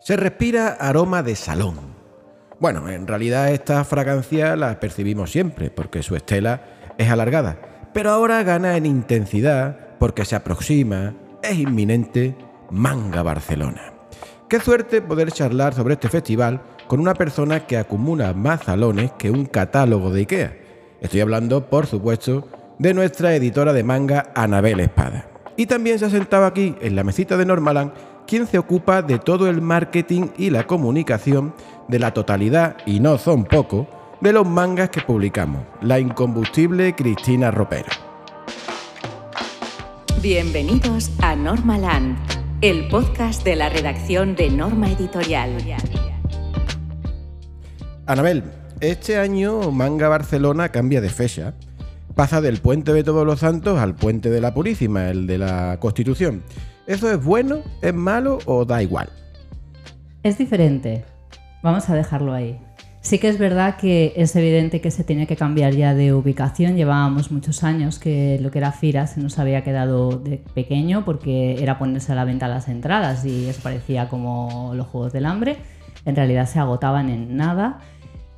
Se respira aroma de salón. Bueno, en realidad esta fragancia la percibimos siempre, porque su estela es alargada, pero ahora gana en intensidad porque se aproxima, es inminente, Manga Barcelona. Qué suerte poder charlar sobre este festival con una persona que acumula más salones que un catálogo de IKEA. Estoy hablando, por supuesto, de nuestra editora de manga, Anabel Espada. Y también se ha sentado aquí, en la mesita de Normaland, quien se ocupa de todo el marketing y la comunicación de la totalidad, y no son pocos, de los mangas que publicamos, la incombustible Cristina Ropero. Bienvenidos a Normaland, el podcast de la redacción de Norma Editorial. Anabel, este año Manga Barcelona cambia de fecha. Pasa del puente de Todos los Santos al puente de la Purísima, el de la Constitución. ¿Eso es bueno, es malo o da igual? Es diferente. Vamos a dejarlo ahí. Sí que es verdad que es evidente que se tiene que cambiar ya de ubicación. Llevábamos muchos años que lo que era Fira se nos había quedado de pequeño porque era ponerse a la venta las entradas y eso parecía como los Juegos del Hambre. En realidad se agotaban en nada.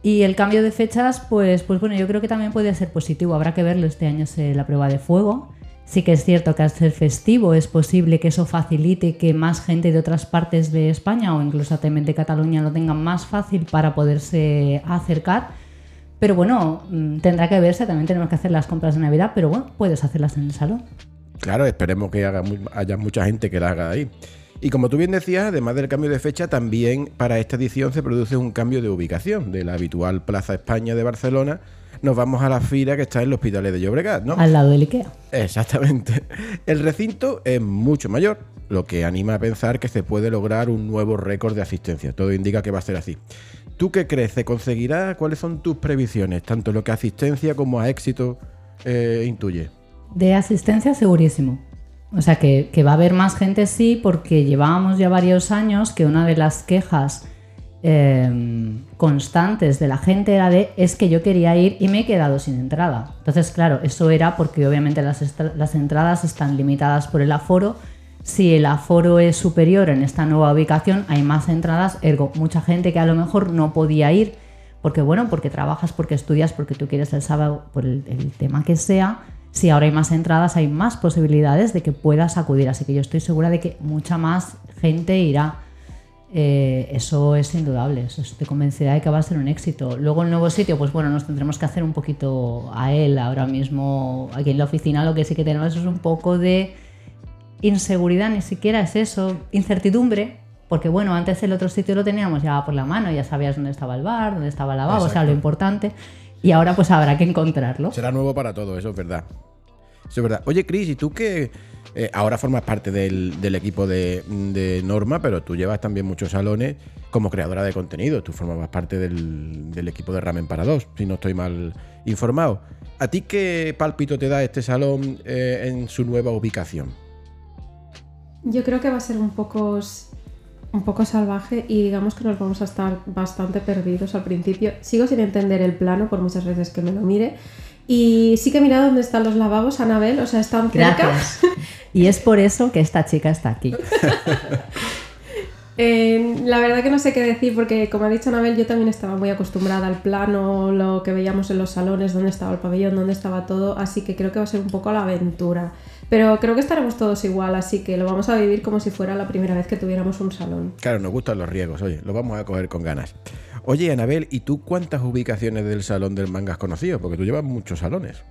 Y el cambio de fechas, pues, pues bueno, yo creo que también puede ser positivo. Habrá que verlo. Este año es la prueba de fuego. Sí que es cierto que al ser festivo es posible que eso facilite que más gente de otras partes de España o incluso también de Cataluña lo tengan más fácil para poderse acercar. Pero bueno, mm, tendrá que verse, también tenemos que hacer las compras de Navidad, pero bueno, puedes hacerlas en el salón. Claro, esperemos que haya mucha gente que la haga ahí. Y como tú bien decías, además del cambio de fecha, también para esta edición se produce un cambio de ubicación de la habitual Plaza España de Barcelona nos vamos a la fila que está en el Hospital de Llobregat, ¿no? Al lado del IKEA. Exactamente. El recinto es mucho mayor, lo que anima a pensar que se puede lograr un nuevo récord de asistencia. Todo indica que va a ser así. ¿Tú qué crees? ¿Se conseguirá? ¿Cuáles son tus previsiones? Tanto lo que asistencia como a éxito eh, intuye. De asistencia segurísimo. O sea que, que va a haber más gente sí, porque llevábamos ya varios años que una de las quejas Em, constantes de la gente era de es que yo quería ir y me he quedado sin entrada. Entonces, claro, eso era porque obviamente las, entradas están limitadas por el aforo. Si el aforo es superior en esta nueva ubicación, hay más entradas, ergo, mucha gente que a lo mejor no podía ir, porque bueno, porque trabajas, porque estudias, porque tú quieres el sábado, por el, el tema que sea, si ahora hay más entradas, hay más posibilidades de que puedas acudir. Así que yo estoy segura de que mucha más gente irá. Eh, eso es indudable, eso estoy convencida de que va a ser un éxito. Luego el nuevo sitio, pues bueno, nos tendremos que hacer un poquito a él. Ahora mismo aquí en la oficina lo que sí que tenemos es un poco de inseguridad, ni siquiera es eso, incertidumbre, porque bueno, antes el otro sitio lo teníamos ya por la mano, ya sabías dónde estaba el bar, dónde estaba el lavabo, o sea, lo importante. Y ahora pues habrá que encontrarlo. Será nuevo para todo, eso es verdad. Eso es verdad. Oye, Cris, ¿y tú qué, eh, ahora formas parte del, equipo de, Norma, pero tú llevas también muchos salones como creadora de contenido. Tú formabas parte del, equipo de Ramen para dos, si no estoy mal informado. ¿A ti qué palpito te da este salón eh, en su nueva ubicación? Yo creo que va a ser un poco, un poco salvaje y digamos que nos vamos a estar bastante perdidos al principio. Sigo sin entender el plano por muchas veces que me lo mire. Y sí que he mirado dónde están los lavabos, Anabel, o sea, están cerca. Y es por eso que esta chica está aquí. la verdad que no sé qué decir porque, como ha dicho Anabel, yo también estaba muy acostumbrada al plano, lo que veíamos en los salones, dónde estaba el pabellón, dónde estaba todo, así que creo que va a ser un poco la aventura. Pero creo que estaremos todos igual, así que lo vamos a vivir como si fuera la primera vez que tuviéramos un salón. Claro, nos gustan los riesgos, oye, lo vamos a coger con ganas. Oye, Anabel, ¿y tú cuántas ubicaciones del salón del manga has conocido? Porque tú llevas muchos salones.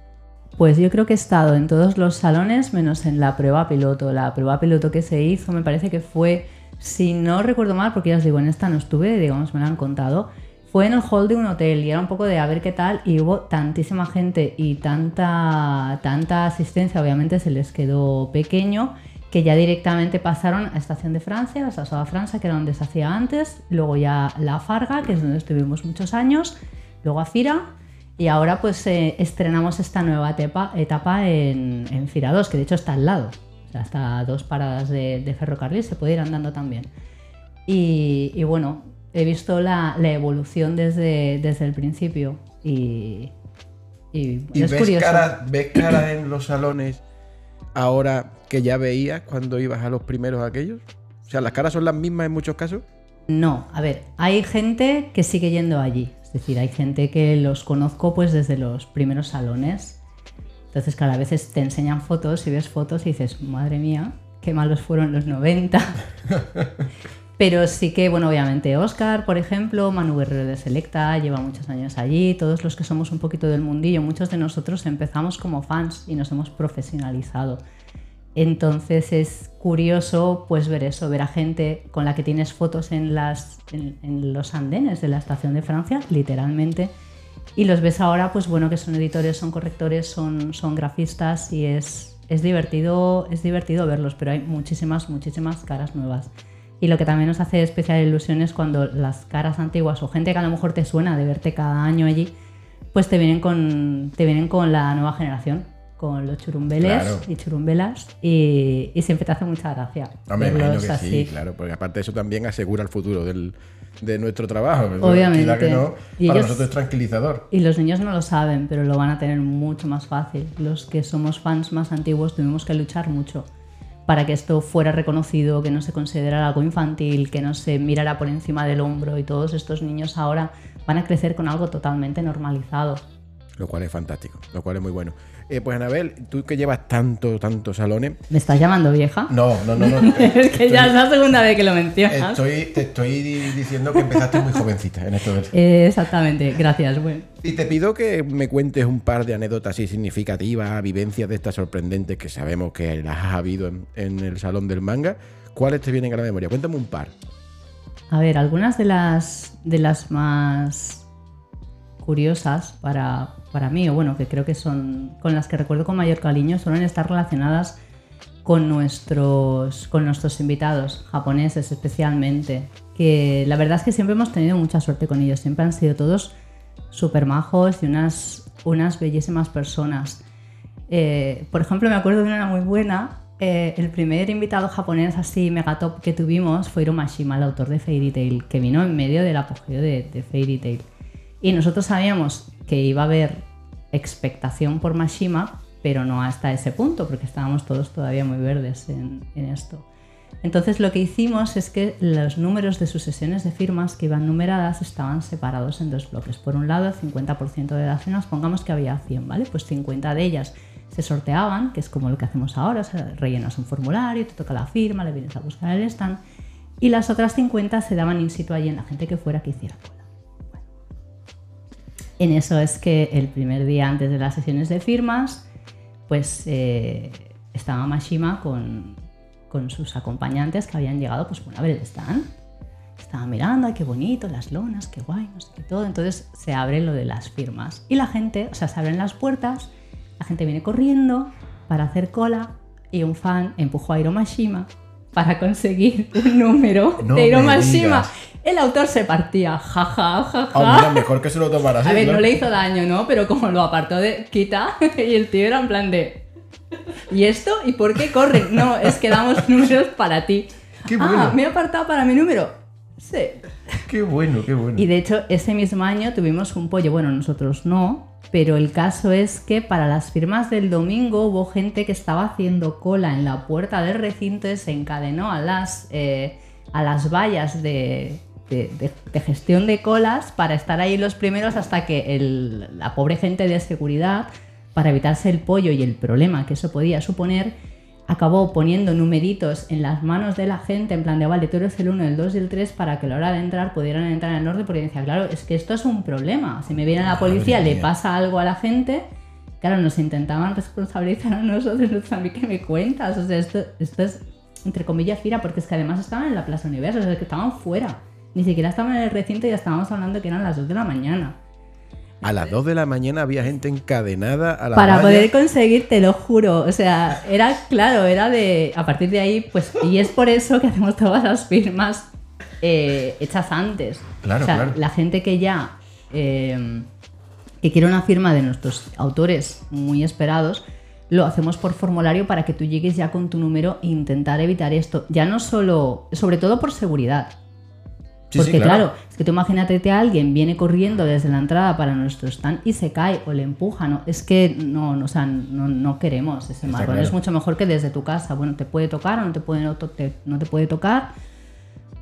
Pues yo creo que he estado en todos los salones menos en la prueba piloto. La prueba piloto que se hizo me parece que fue, si no recuerdo mal, porque ya os digo, en esta no estuve, digamos, me lo han contado, fue en el hall de un hotel y era un poco de a ver qué tal y hubo tantísima gente y tanta, tanta asistencia, obviamente se les quedó pequeño, que ya directamente pasaron a Estación de Francia, a Sassoa Francia, que era donde se hacía antes, luego ya La Farga, que es donde estuvimos muchos años, luego a Fira y ahora pues eh, estrenamos esta nueva etapa, en, en, Fira 2, que de hecho está al lado. O sea, hasta dos paradas de, ferrocarril, se puede ir andando también. Y, bueno, he visto la, evolución desde, desde el principio y, y, es ves. Cara, ¿Ves cara en los salones ahora que ya veías cuando ibas a los primeros aquellos? O sea, ¿las caras son las mismas en muchos casos? No, a ver, hay gente que sigue yendo allí. Es decir, hay gente que los conozco pues desde los primeros salones. Entonces, claro, a veces te enseñan fotos y ves fotos y dices, madre mía, qué malos fueron los 90. Pero sí que, bueno, obviamente Oscar, por ejemplo, Manu Guerrero de Selecta, lleva muchos años allí, todos los que somos un poquito del mundillo, muchos de nosotros empezamos como fans y nos hemos profesionalizado. Entonces es curioso pues ver eso, ver a gente con la que tienes fotos en, los andenes de la estación de Francia, literalmente, y los ves ahora, pues bueno, que son editores, son correctores, son, grafistas y es, divertido, es divertido verlos, pero hay muchísimas, muchísimas caras nuevas. Y lo que también nos hace especial ilusión es cuando las caras antiguas o gente que a lo mejor te suena de verte cada año allí, pues te vienen con, te vienen con la nueva generación, con los churumbeles y churumbelas y, siempre te hace mucha gracia. me imagino que sí, claro, porque aparte eso también asegura el futuro del, de nuestro trabajo. Obviamente. Que no, y para nosotros es tranquilizador. Y los niños no lo saben, pero lo van a tener mucho más fácil. Los que somos fans más antiguos tuvimos que luchar mucho para que esto fuera reconocido, que no se considerara algo infantil, que no se mirara por encima del hombro y todos estos niños ahora van a crecer con algo totalmente normalizado. Lo cual es fantástico, lo cual es muy bueno. Eh, pues Anabel, tú que llevas tanto, tantos salones. ¿Me estás llamando vieja? No, no, no. es que ya es la segunda vez que lo mencionas. Estoy, te estoy diciendo que empezaste muy jovencita en esto. Eh, exactamente, gracias. Bueno. Y te pido que me cuentes un par de anécdotas así significativas, vivencias de estas sorprendentes que sabemos que las has habido en, el salón del manga. ¿Cuáles te vienen a la memoria? Cuéntame un par. A ver, algunas de las, de las más curiosas para, para mí, o bueno, que creo que son con las que recuerdo con mayor cariño, suelen estar relacionadas con nuestros, con nuestros invitados, japoneses especialmente, que la verdad es que siempre hemos tenido mucha suerte con ellos, siempre han sido todos súper majos y unas, unas bellísimas personas. Eh, por ejemplo, me acuerdo de una muy buena, eh, el primer invitado japonés así mega top que tuvimos fue Hiromashima, el autor de Fairy Tail, que vino en medio del apogeo de, de Fairy Tail. Y nosotros sabíamos que iba a haber expectación por Mashima, pero no hasta ese punto, porque estábamos todos todavía muy verdes en, esto. Entonces lo que hicimos es que los números de sus sesiones de firmas que iban numeradas estaban separados en dos bloques. Por un lado, el 50% de las firmas, pongamos que había 100, ¿vale? Pues 50 de ellas se sorteaban, que es como lo que hacemos ahora, rellenas un formulario, te toca la firma, le vienes a buscar el stand, y las otras 50 se daban in situ allí en la gente que fuera que hiciera en eso es que el primer día antes de las sesiones de firmas, pues eh, estaba Mashima con, sus acompañantes que habían llegado pues a ver el stand. Estaba mirando, ay, qué bonito, las lonas, qué guay, no sé qué todo. Entonces se abre lo de las firmas. Y la gente, o sea, se abren las puertas, la gente viene corriendo para hacer cola y un fan empujó a Hiromashima para conseguir un número de Hiromashima el autor se partía, jaja, jaja. Ja, mira, mejor que se lo tomara así. A ver, no le hizo daño, ¿no? Pero como lo apartó de quita, y el tío era en plan de. ¿Y esto? ¿Y por qué corren? No, es que damos números para ti. Qué ah, bueno. Ah, me he apartado para mi número. Sí. Qué bueno, qué bueno. Y de hecho, ese mismo año tuvimos un pollo. Bueno, nosotros no, pero el caso es que para las firmas del domingo hubo gente que estaba haciendo cola en la puerta del recinto y se encadenó a las, eh, a las vallas de, de, gestión de colas para estar ahí los primeros hasta que la pobre gente de seguridad, para evitarse el pollo y el problema que eso podía suponer, acabó poniendo numeritos en las manos de la gente, en plan de, vale, tú eres el 1, el 2 y el 3, para que a la hora de entrar pudieran entrar en orden, porque decía, claro, es que esto es un problema. Si me viene la policía, le pasa algo a la gente, claro, nos intentaban responsabilizar a nosotros, a mí que me cuentas, o sea, esto, esto es, entre comillas, fira, porque es que además estaban en la Plaza Universo, o sea, que estaban fuera. Ni siquiera estaban en el recinto y ya estábamos hablando que eran las 2 de la mañana. A las 2 de la mañana había gente encadenada a la Para poder conseguir, te lo juro. O sea, era claro, era de. A partir de ahí, pues. Y es por eso que hacemos todas las firmas eh, hechas antes. Claro, o sea, claro. La gente que ya. Eh, que quiere una firma de nuestros autores muy esperados, lo hacemos por formulario para que tú llegues ya con tu número e intentar evitar esto. Ya no solo. Sobre todo por seguridad. Porque claro. es que tú imagínate que alguien viene corriendo desde la entrada para nuestro stand y se cae o le empuja, ¿no? Es que no, no, o sea, no, queremos ese marrón. Es mucho mejor que desde tu casa. Bueno, te puede tocar o no te puede, no te, puede tocar.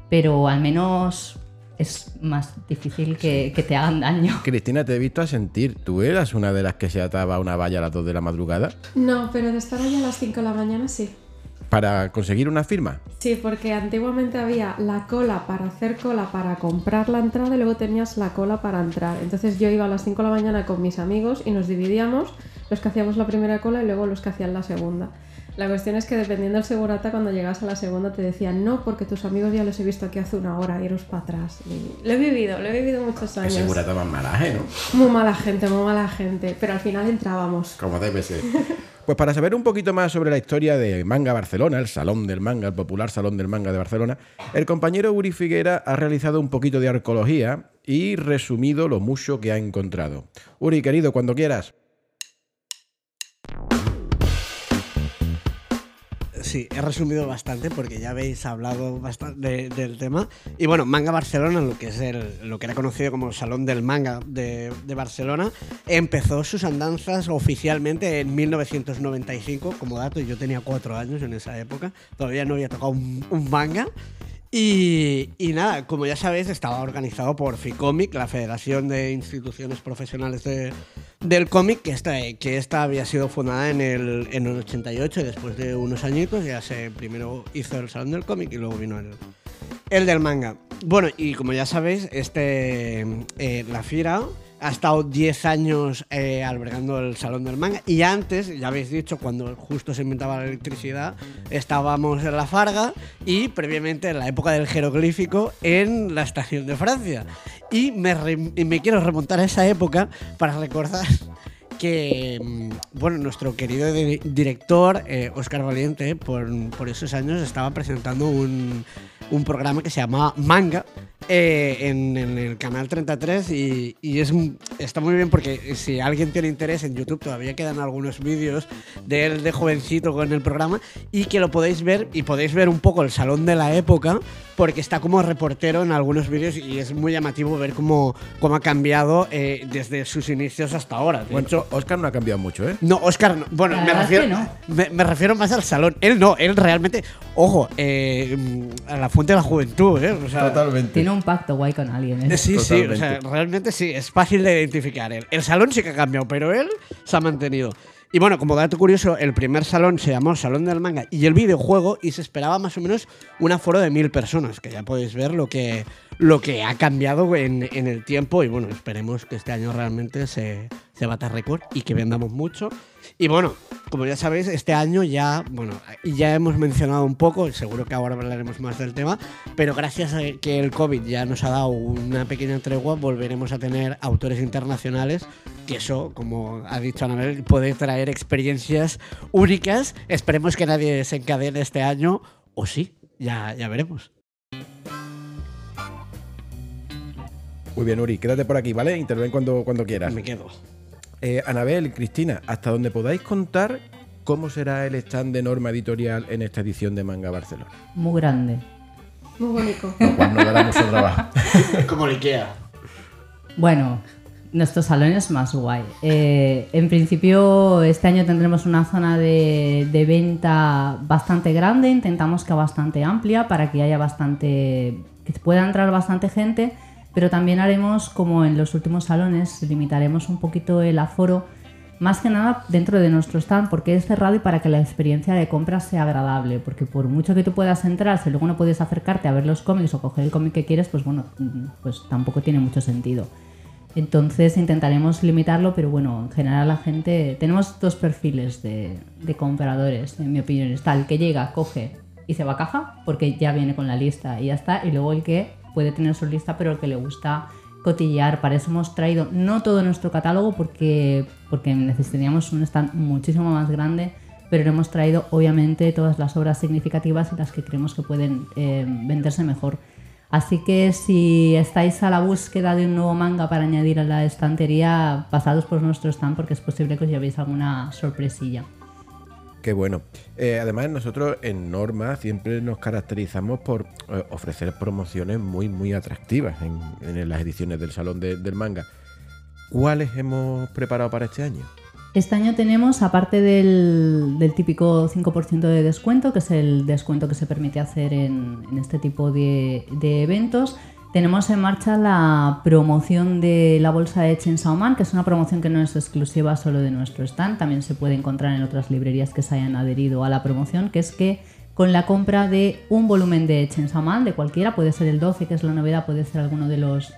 pero al menos es más difícil que, que te hagan daño. Cristina, te he visto a sentir. ¿Tú eras una de las que se ataba a una valla a las 2 de la madrugada No, pero de estar allá a las 5 de la mañana sí. Para conseguir una firma? Sí, porque antiguamente había la cola para hacer cola para comprar la entrada y luego tenías la cola para entrar. Entonces yo iba a las 5 de la mañana con mis amigos y nos dividíamos los que hacíamos la primera cola y luego los que hacían la segunda. La cuestión es que dependiendo del segurata, cuando llegas a la segunda te decían no, porque tus amigos ya los he visto aquí hace una hora, iros para atrás. Y lo he vivido, lo he vivido muchos años. segurata más malaje, ¿no? Muy mala gente, muy mala gente. Pero al final entrábamos. Como debe ser. Pues para saber un poquito más sobre la historia de Manga Barcelona, el Salón del Manga, el popular Salón del Manga de Barcelona, el compañero Uri Figuera ha realizado un poquito de arqueología y resumido lo mucho que ha encontrado. Uri, querido, cuando quieras. Sí, he resumido bastante porque ya habéis hablado bastante del tema. Y bueno, Manga Barcelona, lo que es el, que era conocido como Salón del Manga de, Barcelona, empezó sus andanzas oficialmente en 1995. Como dato, yo tenía cuatro años en esa época, todavía no había tocado un, un manga. Y, y nada, como ya sabéis, estaba organizado por FICOMIC, la Federación de Instituciones Profesionales de- del Cómic, que esta, que esta había sido fundada en el, en el 88 y después de unos añitos ya se primero hizo el Salón del Cómic y luego vino el, el del manga. Bueno, y como ya sabéis, este, eh, la FIRA ha estado 10 años eh, albergando el Salón del Manga y antes, ya habéis dicho, cuando justo se inventaba la electricidad, estábamos en la Farga y previamente en la época del jeroglífico en la Estación de Francia. Y me, me quiero remontar a esa época para recordar que, mm, bueno, nuestro querido di- director, eh, Oscar Valiente, por, por esos años estaba presentando un, un programa que se llamaba Manga eh, en, en el canal 33 y, y es, está muy bien porque si alguien tiene interés en YouTube todavía quedan algunos vídeos de él de jovencito con el programa y que lo podéis ver y podéis ver un poco el salón de la época porque está como reportero en algunos vídeos y es muy llamativo ver cómo, cómo ha cambiado eh, desde sus inicios hasta ahora. De Bueno, hecho, Oscar no ha cambiado mucho, ¿eh? no, Oscar, no. bueno, me refiero, no. me, me refiero más al salón. Él no, él realmente, ojo, eh, a la fuente de la juventud, ¿eh? O sea, Totalmente. Tiene un pacto guay con alguien. ¿eh? Sí, sí, o sea, Totalmente. realmente sí, es fácil de identificar. El, el salón sí que ha cambiado, pero él se ha mantenido. Y bueno, como dato curioso, el primer salón se llamó Salón del Manga y el videojuego y se esperaba más o menos un aforo de mil personas, que ya podéis ver lo que, lo que ha cambiado en, en el tiempo y bueno, esperemos que este año realmente se, se bata récord y que vendamos mucho. Y bueno, como ya sabéis, este año ya, bueno, ya hemos mencionado un poco, seguro que ahora hablaremos más del tema, pero gracias a que el COVID ya nos ha dado una pequeña tregua, volveremos a tener autores internacionales, que eso, como ha dicho Anabel, puede traer experiencias únicas. Esperemos que nadie se encadene este año, o sí, ya, ya veremos. Muy bien, Uri, quédate por aquí, ¿vale? Interven cuando, cuando quieras. Me quedo. Eh, Anabel, Cristina, hasta donde podáis contar cómo será el stand de norma editorial en esta edición de Manga Barcelona. Muy grande. Muy bonito. Lo cual no dará mucho trabajo. Como el Ikea. Bueno, nuestro salón es más guay. Eh, en principio, este año tendremos una zona de, de venta bastante grande. Intentamos que bastante amplia para que haya bastante. que pueda entrar bastante gente. Pero también haremos, como en los últimos salones, limitaremos un poquito el aforo. Más que nada dentro de nuestro stand, porque es cerrado y para que la experiencia de compra sea agradable. Porque por mucho que tú puedas entrar, si luego no puedes acercarte a ver los cómics o coger el cómic que quieres, pues bueno, pues tampoco tiene mucho sentido. Entonces intentaremos limitarlo, pero bueno, en general la gente... Tenemos dos perfiles de, de compradores, en mi opinión. Está el que llega, coge y se va a caja, porque ya viene con la lista y ya está. Y luego el que puede tener su lista, pero el que le gusta cotillear. Para eso hemos traído no todo nuestro catálogo, porque, porque necesitaríamos un stand muchísimo más grande, pero hemos traído obviamente todas las obras significativas y las que creemos que pueden eh, venderse mejor. Así que si estáis a la búsqueda de un nuevo manga para añadir a la estantería, pasados por nuestro stand porque es posible que os llevéis alguna sorpresilla. Qué bueno. Eh, además, nosotros en Norma siempre nos caracterizamos por eh, ofrecer promociones muy, muy atractivas en, las ediciones del Salón de- del Manga. ¿Cuáles hemos preparado para este año? Este año tenemos, aparte del, del típico 5% de descuento, que es el descuento que se permite hacer en, este tipo de eventos, tenemos en marcha la promoción de la bolsa de Chainsaw que es una promoción que no es exclusiva solo de nuestro stand, también se puede encontrar en otras librerías que se hayan adherido a la promoción, que es que con la compra de un volumen de Chainsaw de cualquiera, puede ser el 12, que es la novedad, puede ser alguno de los,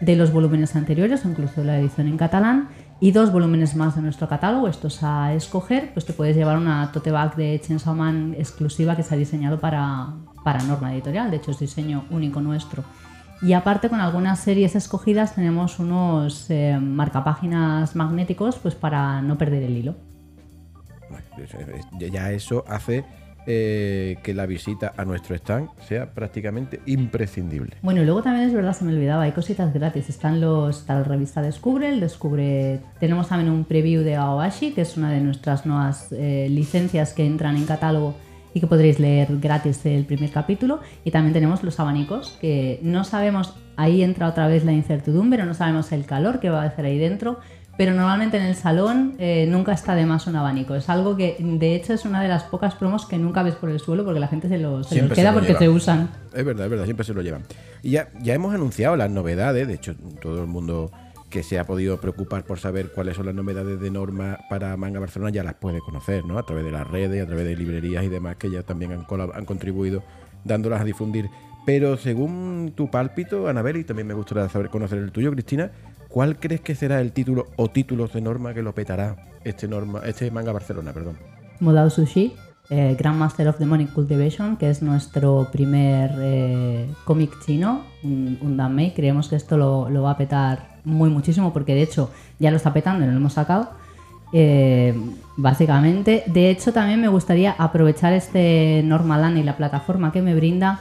de los volúmenes anteriores, o incluso la edición en catalán, y dos volúmenes más de nuestro catálogo, estos a escoger, pues te puedes llevar una tote bag de Chainsaw exclusiva que se ha diseñado para, para Norma Editorial, de hecho es diseño único nuestro. Y aparte con algunas series escogidas tenemos unos eh, marcapáginas magnéticos pues para no perder el hilo. Ya eso hace eh, que la visita a nuestro stand sea prácticamente imprescindible. Bueno, y luego también es verdad, se me olvidaba, hay cositas gratis. Están los, está la revista Descubre, el Descubre. Tenemos también un preview de Aoashi, que es una de nuestras nuevas eh, licencias que entran en catálogo y que podréis leer gratis el primer capítulo. Y también tenemos los abanicos, que no sabemos, ahí entra otra vez la incertidumbre, no sabemos el calor que va a hacer ahí dentro, pero normalmente en el salón eh, nunca está de más un abanico. Es algo que, de hecho, es una de las pocas promos que nunca ves por el suelo porque la gente se los, se los queda porque te usan. Es verdad, es verdad, siempre se lo llevan. Y ya, ya hemos anunciado las novedades, de hecho, todo el mundo que se ha podido preocupar por saber cuáles son las novedades de norma para Manga Barcelona ya las puede conocer, ¿no? A través de las redes, a través de librerías y demás que ya también han, han contribuido dándolas a difundir. Pero según tu pálpito, Anabel, y también me gustaría saber conocer el tuyo, Cristina, ¿cuál crees que será el título o títulos de norma que lo petará este norma, este Manga Barcelona, perdón? Modao Sushi, eh, Grandmaster of Demonic Cultivation, que es nuestro primer eh, cómic chino, un, un Creemos que esto lo, lo va a petar muy muchísimo porque de hecho ya lo está petando y lo hemos sacado. Eh, básicamente, de hecho también me gustaría aprovechar este Normalan y la plataforma que me brinda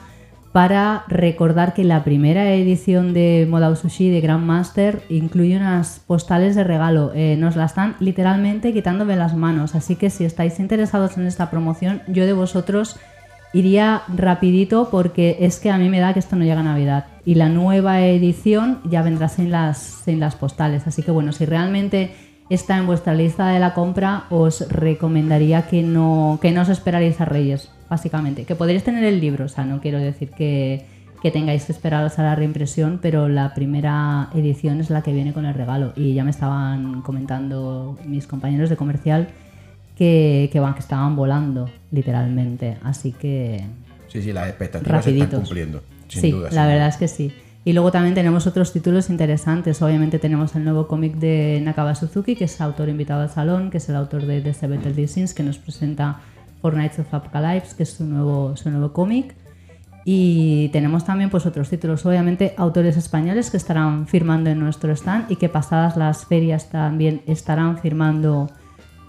para recordar que la primera edición de Modao Sushi de Grandmaster incluye unas postales de regalo. Eh, nos la están literalmente quitándome las manos, así que si estáis interesados en esta promoción, yo de vosotros iría rapidito porque es que a mí me da que esto no llega a Navidad. Y la nueva edición ya vendrá sin las, sin las postales. Así que bueno, si realmente está en vuestra lista de la compra, os recomendaría que no, que no os esperaréis a Reyes, básicamente. Que podréis tener el libro, o sea, no quiero decir que, que tengáis que esperaros a la reimpresión, pero la primera edición es la que viene con el regalo. Y ya me estaban comentando mis compañeros de comercial que, que, van, que estaban volando, literalmente. Así que. Sí, sí, las expectativas se están cumpliendo. Sin sí, duda, la verdad es que sí. Y luego también tenemos otros títulos interesantes. Obviamente tenemos el nuevo cómic de Nakaba Suzuki, que es autor invitado al salón, que es el autor de The Seven Deadly Sins, que nos presenta For Nights of Apocalypse, que es su nuevo, su nuevo cómic. Y tenemos también pues, otros títulos, obviamente autores españoles que estarán firmando en nuestro stand y que pasadas las ferias también estarán firmando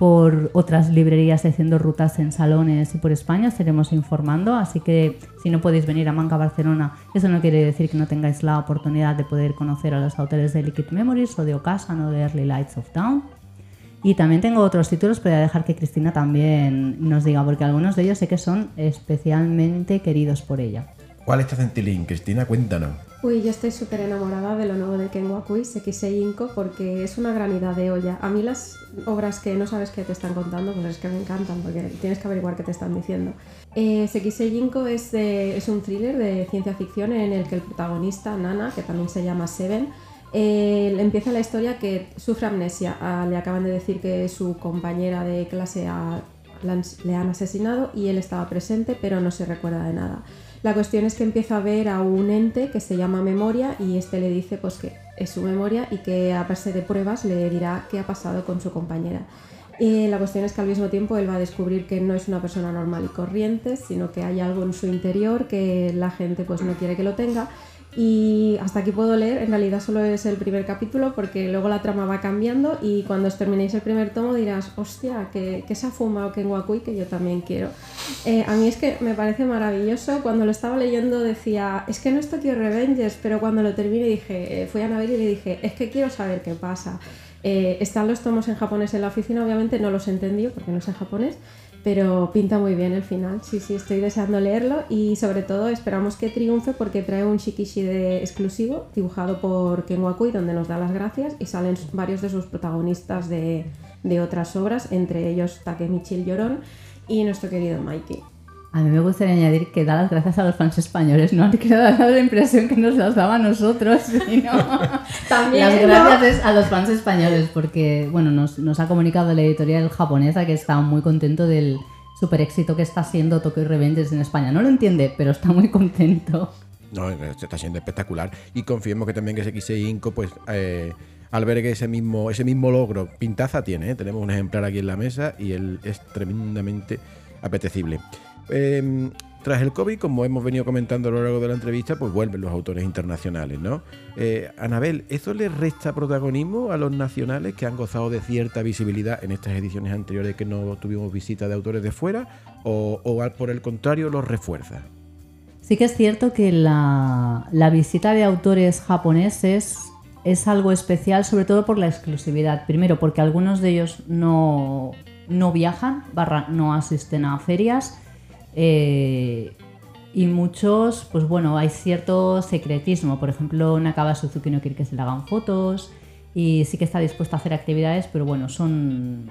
por otras librerías haciendo rutas en salones y por España, estaremos informando, así que si no podéis venir a Manga Barcelona, eso no quiere decir que no tengáis la oportunidad de poder conocer a los autores de Liquid Memories o de Ocasan o de Early Lights of Town. Y también tengo otros títulos, pero voy a dejar que Cristina también nos diga, porque algunos de ellos sé que son especialmente queridos por ella. ¿Cuál está Centilín? Cristina, cuéntanos. Uy, yo estoy súper enamorada de lo nuevo de Ken Wakui, Sekisei Inko, porque es una gran idea de olla. A mí las obras que no sabes qué te están contando, pues es que me encantan, porque tienes que averiguar qué te están diciendo. Eh, Sekisei Inko es, es un thriller de ciencia ficción en el que el protagonista, Nana, que también se llama Seven, eh, empieza la historia que sufre amnesia. Ah, le acaban de decir que su compañera de clase le han asesinado y él estaba presente, pero no se recuerda de nada. La cuestión es que empieza a ver a un ente que se llama memoria y este le dice pues que es su memoria y que a base de pruebas le dirá qué ha pasado con su compañera. Y la cuestión es que al mismo tiempo él va a descubrir que no es una persona normal y corriente, sino que hay algo en su interior que la gente pues no quiere que lo tenga y hasta aquí puedo leer, en realidad solo es el primer capítulo porque luego la trama va cambiando y cuando os terminéis el primer tomo dirás, hostia, que, que se ha fumado Ken Wakui que yo también quiero. Eh, a mí es que me parece maravilloso, cuando lo estaba leyendo decía, es que no es Tokyo Revengers, pero cuando lo terminé dije, eh, fui a Navel y le dije, es que quiero saber qué pasa. Eh, están los tomos en japonés en la oficina, obviamente no los entendí porque no sé japonés, pero pinta muy bien el final. Sí, sí, estoy deseando leerlo y sobre todo esperamos que triunfe porque trae un shikishi de exclusivo dibujado por Ken Wakui donde nos da las gracias y salen varios de sus protagonistas de, otras obras, entre ellos Takemichi el Llorón y nuestro querido Mikey. A mí me gustaría añadir que da las gracias a los fans españoles, no que dar la impresión que nos las daba a nosotros, sino También, las ¿no? gracias es a los fans españoles, porque bueno, nos, nos ha comunicado la editorial japonesa que está muy contento del super éxito que está siendo Tokyo Revengers en España. No lo entiende, pero está muy contento. No, está siendo espectacular. Y confiemos que también que Kisei Inco, pues, eh, albergue ese mismo, ese mismo logro. Pintaza tiene, ¿eh? tenemos un ejemplar aquí en la mesa y él es tremendamente apetecible. Eh, tras el COVID, como hemos venido comentando a lo largo de la entrevista, pues vuelven los autores internacionales, ¿no? Eh, Anabel, ¿eso le resta protagonismo a los nacionales que han gozado de cierta visibilidad en estas ediciones anteriores que no tuvimos visita de autores de fuera? ¿O, o por el contrario los refuerza? Sí que es cierto que la, la visita de autores japoneses es algo especial, sobre todo por la exclusividad. Primero, porque algunos de ellos no, no viajan, barra, no asisten a ferias. Eh, y muchos, pues bueno, hay cierto secretismo. Por ejemplo, Nakaba Suzuki no quiere que se le hagan fotos y sí que está dispuesto a hacer actividades, pero bueno, son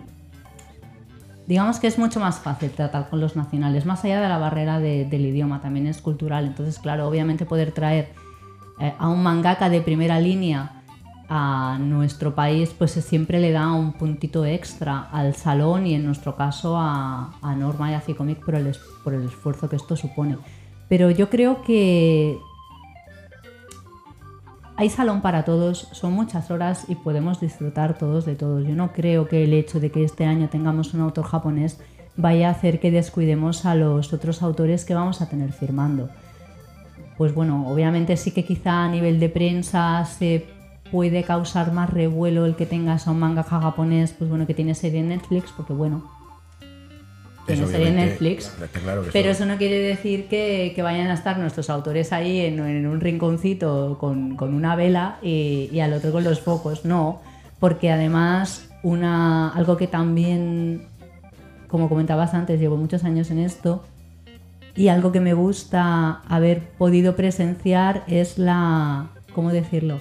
digamos que es mucho más fácil tratar con los nacionales, más allá de la barrera de- del idioma, también es cultural. Entonces, claro, obviamente poder traer eh, a un mangaka de primera línea a nuestro país, pues siempre le da un puntito extra al salón y en nuestro caso a, Norma y a Ficomic por el, por el esfuerzo que esto supone. Pero yo creo que hay salón para todos, son muchas horas y podemos disfrutar todos de todos. Yo no creo que el hecho de que este año tengamos un autor japonés vaya a hacer que descuidemos a los otros autores que vamos a tener firmando. Pues bueno, obviamente sí que quizá a nivel de prensa se puede causar más revuelo el que tengas a un mangaka japonés, pues bueno, que tiene serie en Netflix, porque bueno, tiene serie en Netflix. está claro que Pero eso no quiere decir que, que vayan a estar nuestros autores ahí en, en un rinconcito con, con una vela y, y al otro con los focos. No, porque además una, algo que también, como comentabas antes, llevo muchos años en esto y algo que me gusta haber podido presenciar es la, ¿cómo decirlo?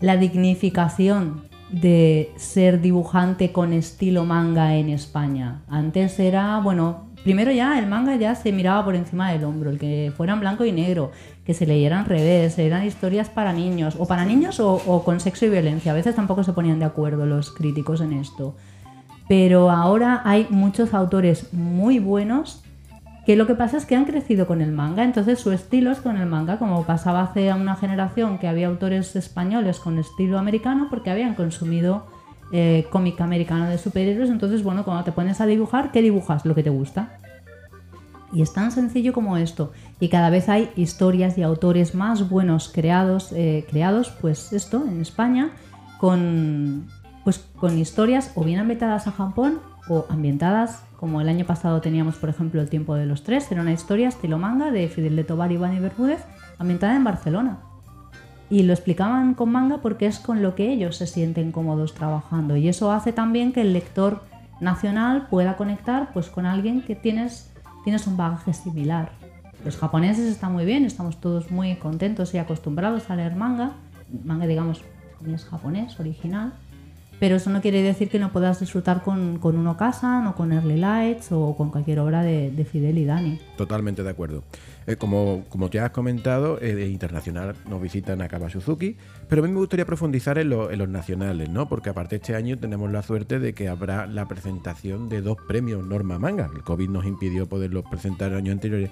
La dignificación de ser dibujante con estilo manga en España. Antes era, bueno, primero ya el manga ya se miraba por encima del hombro, el que fuera en blanco y negro, que se leyeran revés, eran historias para niños, o para niños o, o con sexo y violencia. A veces tampoco se ponían de acuerdo los críticos en esto. Pero ahora hay muchos autores muy buenos que lo que pasa es que han crecido con el manga, entonces su estilo es con el manga, como pasaba hace una generación que había autores españoles con estilo americano porque habían consumido eh, cómic americano de superhéroes, entonces bueno, cuando te pones a dibujar, ¿qué dibujas? Lo que te gusta. Y es tan sencillo como esto. Y cada vez hay historias y autores más buenos creados, eh, creados pues esto, en España, con, pues, con historias o bien ambientadas a Japón o ambientadas, como el año pasado teníamos, por ejemplo, El tiempo de los tres, era una historia estilo manga de Fidel de Tobar y Bani Bermúdez, ambientada en Barcelona. Y lo explicaban con manga porque es con lo que ellos se sienten cómodos trabajando. Y eso hace también que el lector nacional pueda conectar pues, con alguien que tienes, tienes un bagaje similar. Los japoneses están muy bien, estamos todos muy contentos y acostumbrados a leer manga. Manga, digamos, es japonés, original. Pero eso no quiere decir que no puedas disfrutar con, con Uno Kasan o con Early Lights o con cualquier obra de, de Fidel y Dani. Totalmente de acuerdo. Eh, como, como te has comentado, eh, internacional nos visita Nakaba Suzuki, pero a mí me gustaría profundizar en los nacionales, ¿no? Porque aparte este año tenemos la suerte de que habrá la presentación de dos premios Norma Manga. El COVID nos impidió poderlos presentar años anteriores.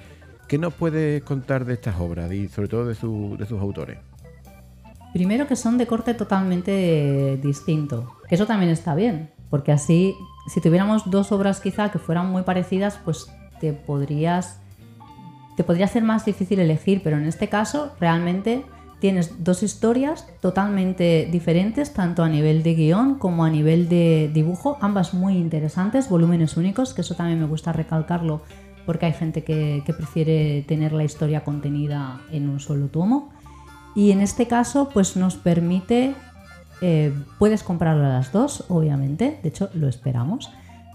¿Qué nos puedes contar de estas obras y sobre todo de, su- de sus autores? Primero que son de corte totalmente distinto, eso también está bien, porque así, si tuviéramos dos obras quizá que fueran muy parecidas, pues te podrías, te podría ser más difícil elegir, pero en este caso realmente tienes dos historias totalmente diferentes, tanto a nivel de guion como a nivel de dibujo, ambas muy interesantes, volúmenes únicos, que eso también me gusta recalcarlo, porque hay gente que, que prefiere tener la historia contenida en un solo tomo. Y en este caso, pues nos permite, eh, puedes comprarlo a las dos, obviamente, de hecho lo esperamos,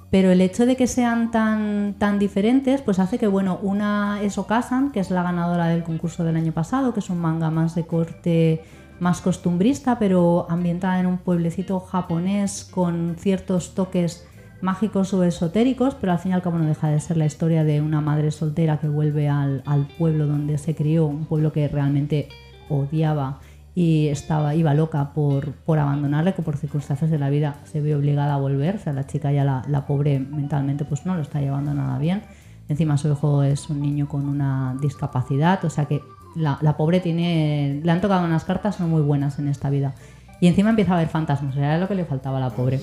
pero el hecho de que sean tan, tan diferentes, pues hace que, bueno, una es Okasan, que es la ganadora del concurso del año pasado, que es un manga más de corte más costumbrista, pero ambientada en un pueblecito japonés con ciertos toques mágicos o esotéricos, pero al fin y al cabo no deja de ser la historia de una madre soltera que vuelve al, al pueblo donde se crió, un pueblo que realmente odiaba y estaba, iba loca por, por abandonarle, que por circunstancias de la vida se ve obligada a volver, o sea, la chica ya la, la pobre mentalmente pues no lo está llevando nada bien, encima su hijo es un niño con una discapacidad, o sea que la, la pobre tiene, le han tocado unas cartas no muy buenas en esta vida. Y encima empieza a haber fantasmas, era lo que le faltaba a la pobre.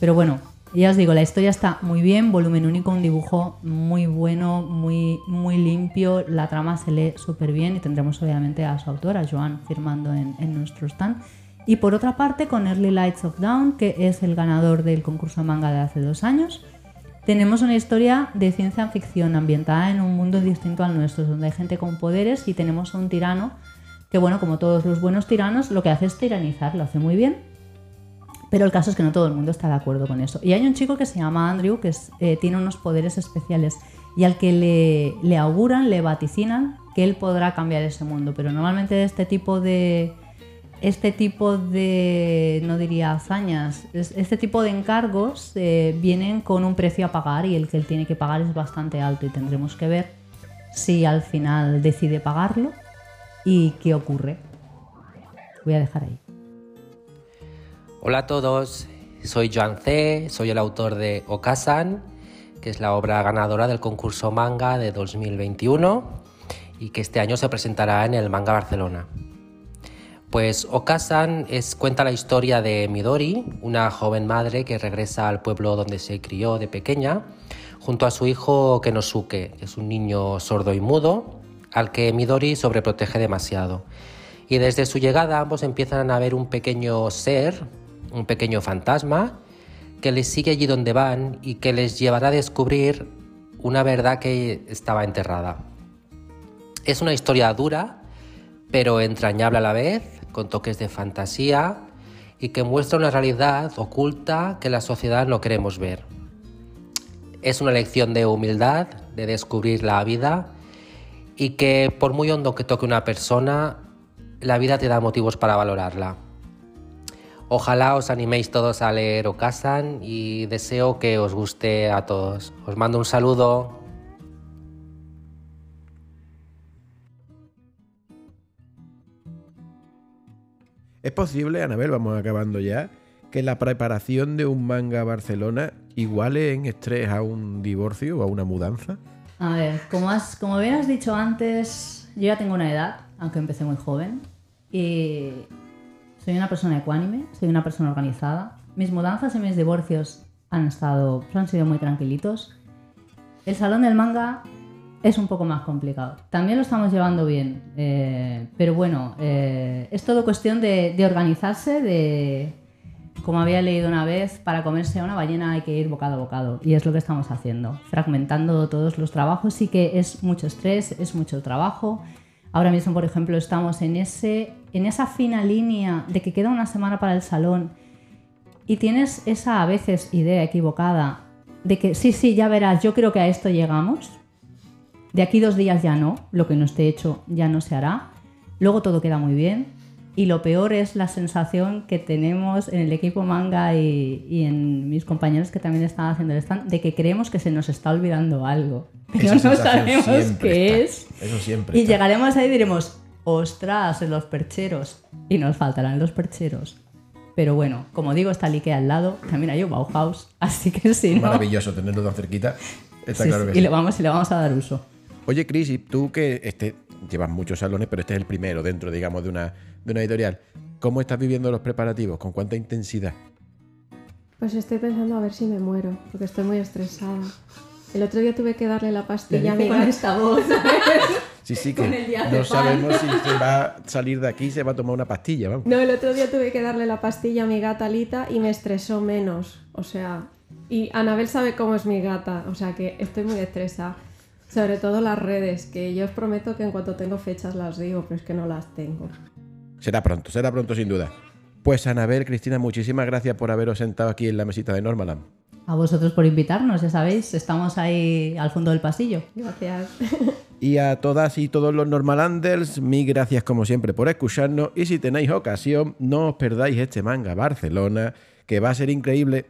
Pero bueno, ya os digo, la historia está muy bien, volumen único, un dibujo muy bueno, muy, muy limpio, la trama se lee súper bien y tendremos obviamente a su autora, Joan, firmando en, en nuestro stand. Y por otra parte, con Early Lights of Dawn, que es el ganador del concurso de manga de hace dos años, tenemos una historia de ciencia ficción ambientada en un mundo distinto al nuestro, donde hay gente con poderes y tenemos a un tirano que, bueno, como todos los buenos tiranos, lo que hace es tiranizar, lo hace muy bien. Pero el caso es que no todo el mundo está de acuerdo con eso. Y hay un chico que se llama Andrew, que eh, tiene unos poderes especiales y al que le, auguran, le vaticinan que él podrá cambiar ese mundo. Pero normalmente este tipo de, este tipo de, no diría hazañas, es- este tipo de encargos eh, vienen con un precio a pagar y el que él tiene que pagar es bastante alto y tendremos que ver si al final decide pagarlo y qué ocurre. Voy a dejar ahí. Hola a todos, soy Joan C., soy el autor de Okasan, que es la obra ganadora del concurso manga de 2021 y que este año se presentará en el Manga Barcelona. Pues Okasan cuenta la historia de Midori, una joven madre que regresa al pueblo donde se crió de pequeña, junto a su hijo Kenosuke, que es un niño sordo y mudo, al que Midori sobreprotege demasiado. Y desde su llegada ambos empiezan a ver un pequeño ser, un pequeño fantasma, que les sigue allí donde van y que les llevará a descubrir una verdad que estaba enterrada. Es una historia dura, pero entrañable a la vez, con toques de fantasía y que muestra una realidad oculta que la sociedad no queremos ver. Es una lección de humildad, de descubrir la vida y que por muy hondo que toque una persona, la vida te da motivos para valorarla. Ojalá os animéis todos a leer Okasan y deseo que os guste a todos. Os mando un saludo. ¿Es posible, Anabel, vamos acabando ya, que la preparación de un manga Barcelona iguale en estrés a un divorcio o a una mudanza? A ver, como, has, como bien has dicho antes, yo ya tengo una edad, aunque empecé muy joven, y soy una persona ecuánime, soy una persona organizada. Mis mudanzas y mis divorcios han, estado, han sido muy tranquilitos. El salón del manga es un poco más complicado. También lo estamos llevando bien, eh, pero bueno, eh, es todo cuestión de, de organizarse, de, como había leído una vez, para comerse a una ballena hay que ir bocado a bocado. Y es lo que estamos haciendo, fragmentando todos los trabajos. Sí que es mucho estrés, es mucho trabajo. Ahora mismo, por ejemplo, estamos en, ese, en esa fina línea de que queda una semana para el salón y tienes esa a veces idea equivocada de que sí, sí, ya verás, yo creo que a esto llegamos. De aquí dos días ya no, lo que no esté hecho ya no se hará. Luego todo queda muy bien. Y lo peor es la sensación que tenemos en el equipo manga y, y en mis compañeros que también están haciendo el stand, de que creemos que se nos está olvidando algo. Pero Esa no sabemos qué está. es. Eso siempre. Y está. llegaremos ahí y diremos, ostras, en los percheros. Y nos faltarán los percheros. Pero bueno, como digo, está el Ikea al lado, también hay un Bauhaus, así que sí. Maravilloso tenerlo tan cerquita. Está Sí, claro sí, que y sí. le vamos, y le vamos a dar uso. Oye, Cris, y tú que este, llevas muchos salones, pero este es el primero dentro, digamos, de una, de una editorial. ¿Cómo estás viviendo los preparativos? ¿Con cuánta intensidad? Pues estoy pensando a ver si me muero, porque estoy muy estresada. El otro día tuve que darle la pastilla a mi gata. esta voz. Sí, sí, Con que no sabemos si se va a salir de aquí y se va a tomar una pastilla, vamos. No, el otro día tuve que darle la pastilla a mi gata Lita y me estresó menos. O sea, y Anabel sabe cómo es mi gata, o sea que estoy muy estresada. Sobre todo las redes, que yo os prometo que en cuanto tengo fechas las digo, pero es que no las tengo. Será pronto, será pronto sin duda. Pues Anabel, Cristina, muchísimas gracias por haberos sentado aquí en la mesita de Normaland. A vosotros por invitarnos, ya sabéis, estamos ahí al fondo del pasillo. Gracias. Y a todas y todos los Normalanders, mil gracias como siempre por escucharnos y si tenéis ocasión, no os perdáis este manga Barcelona, que va a ser increíble.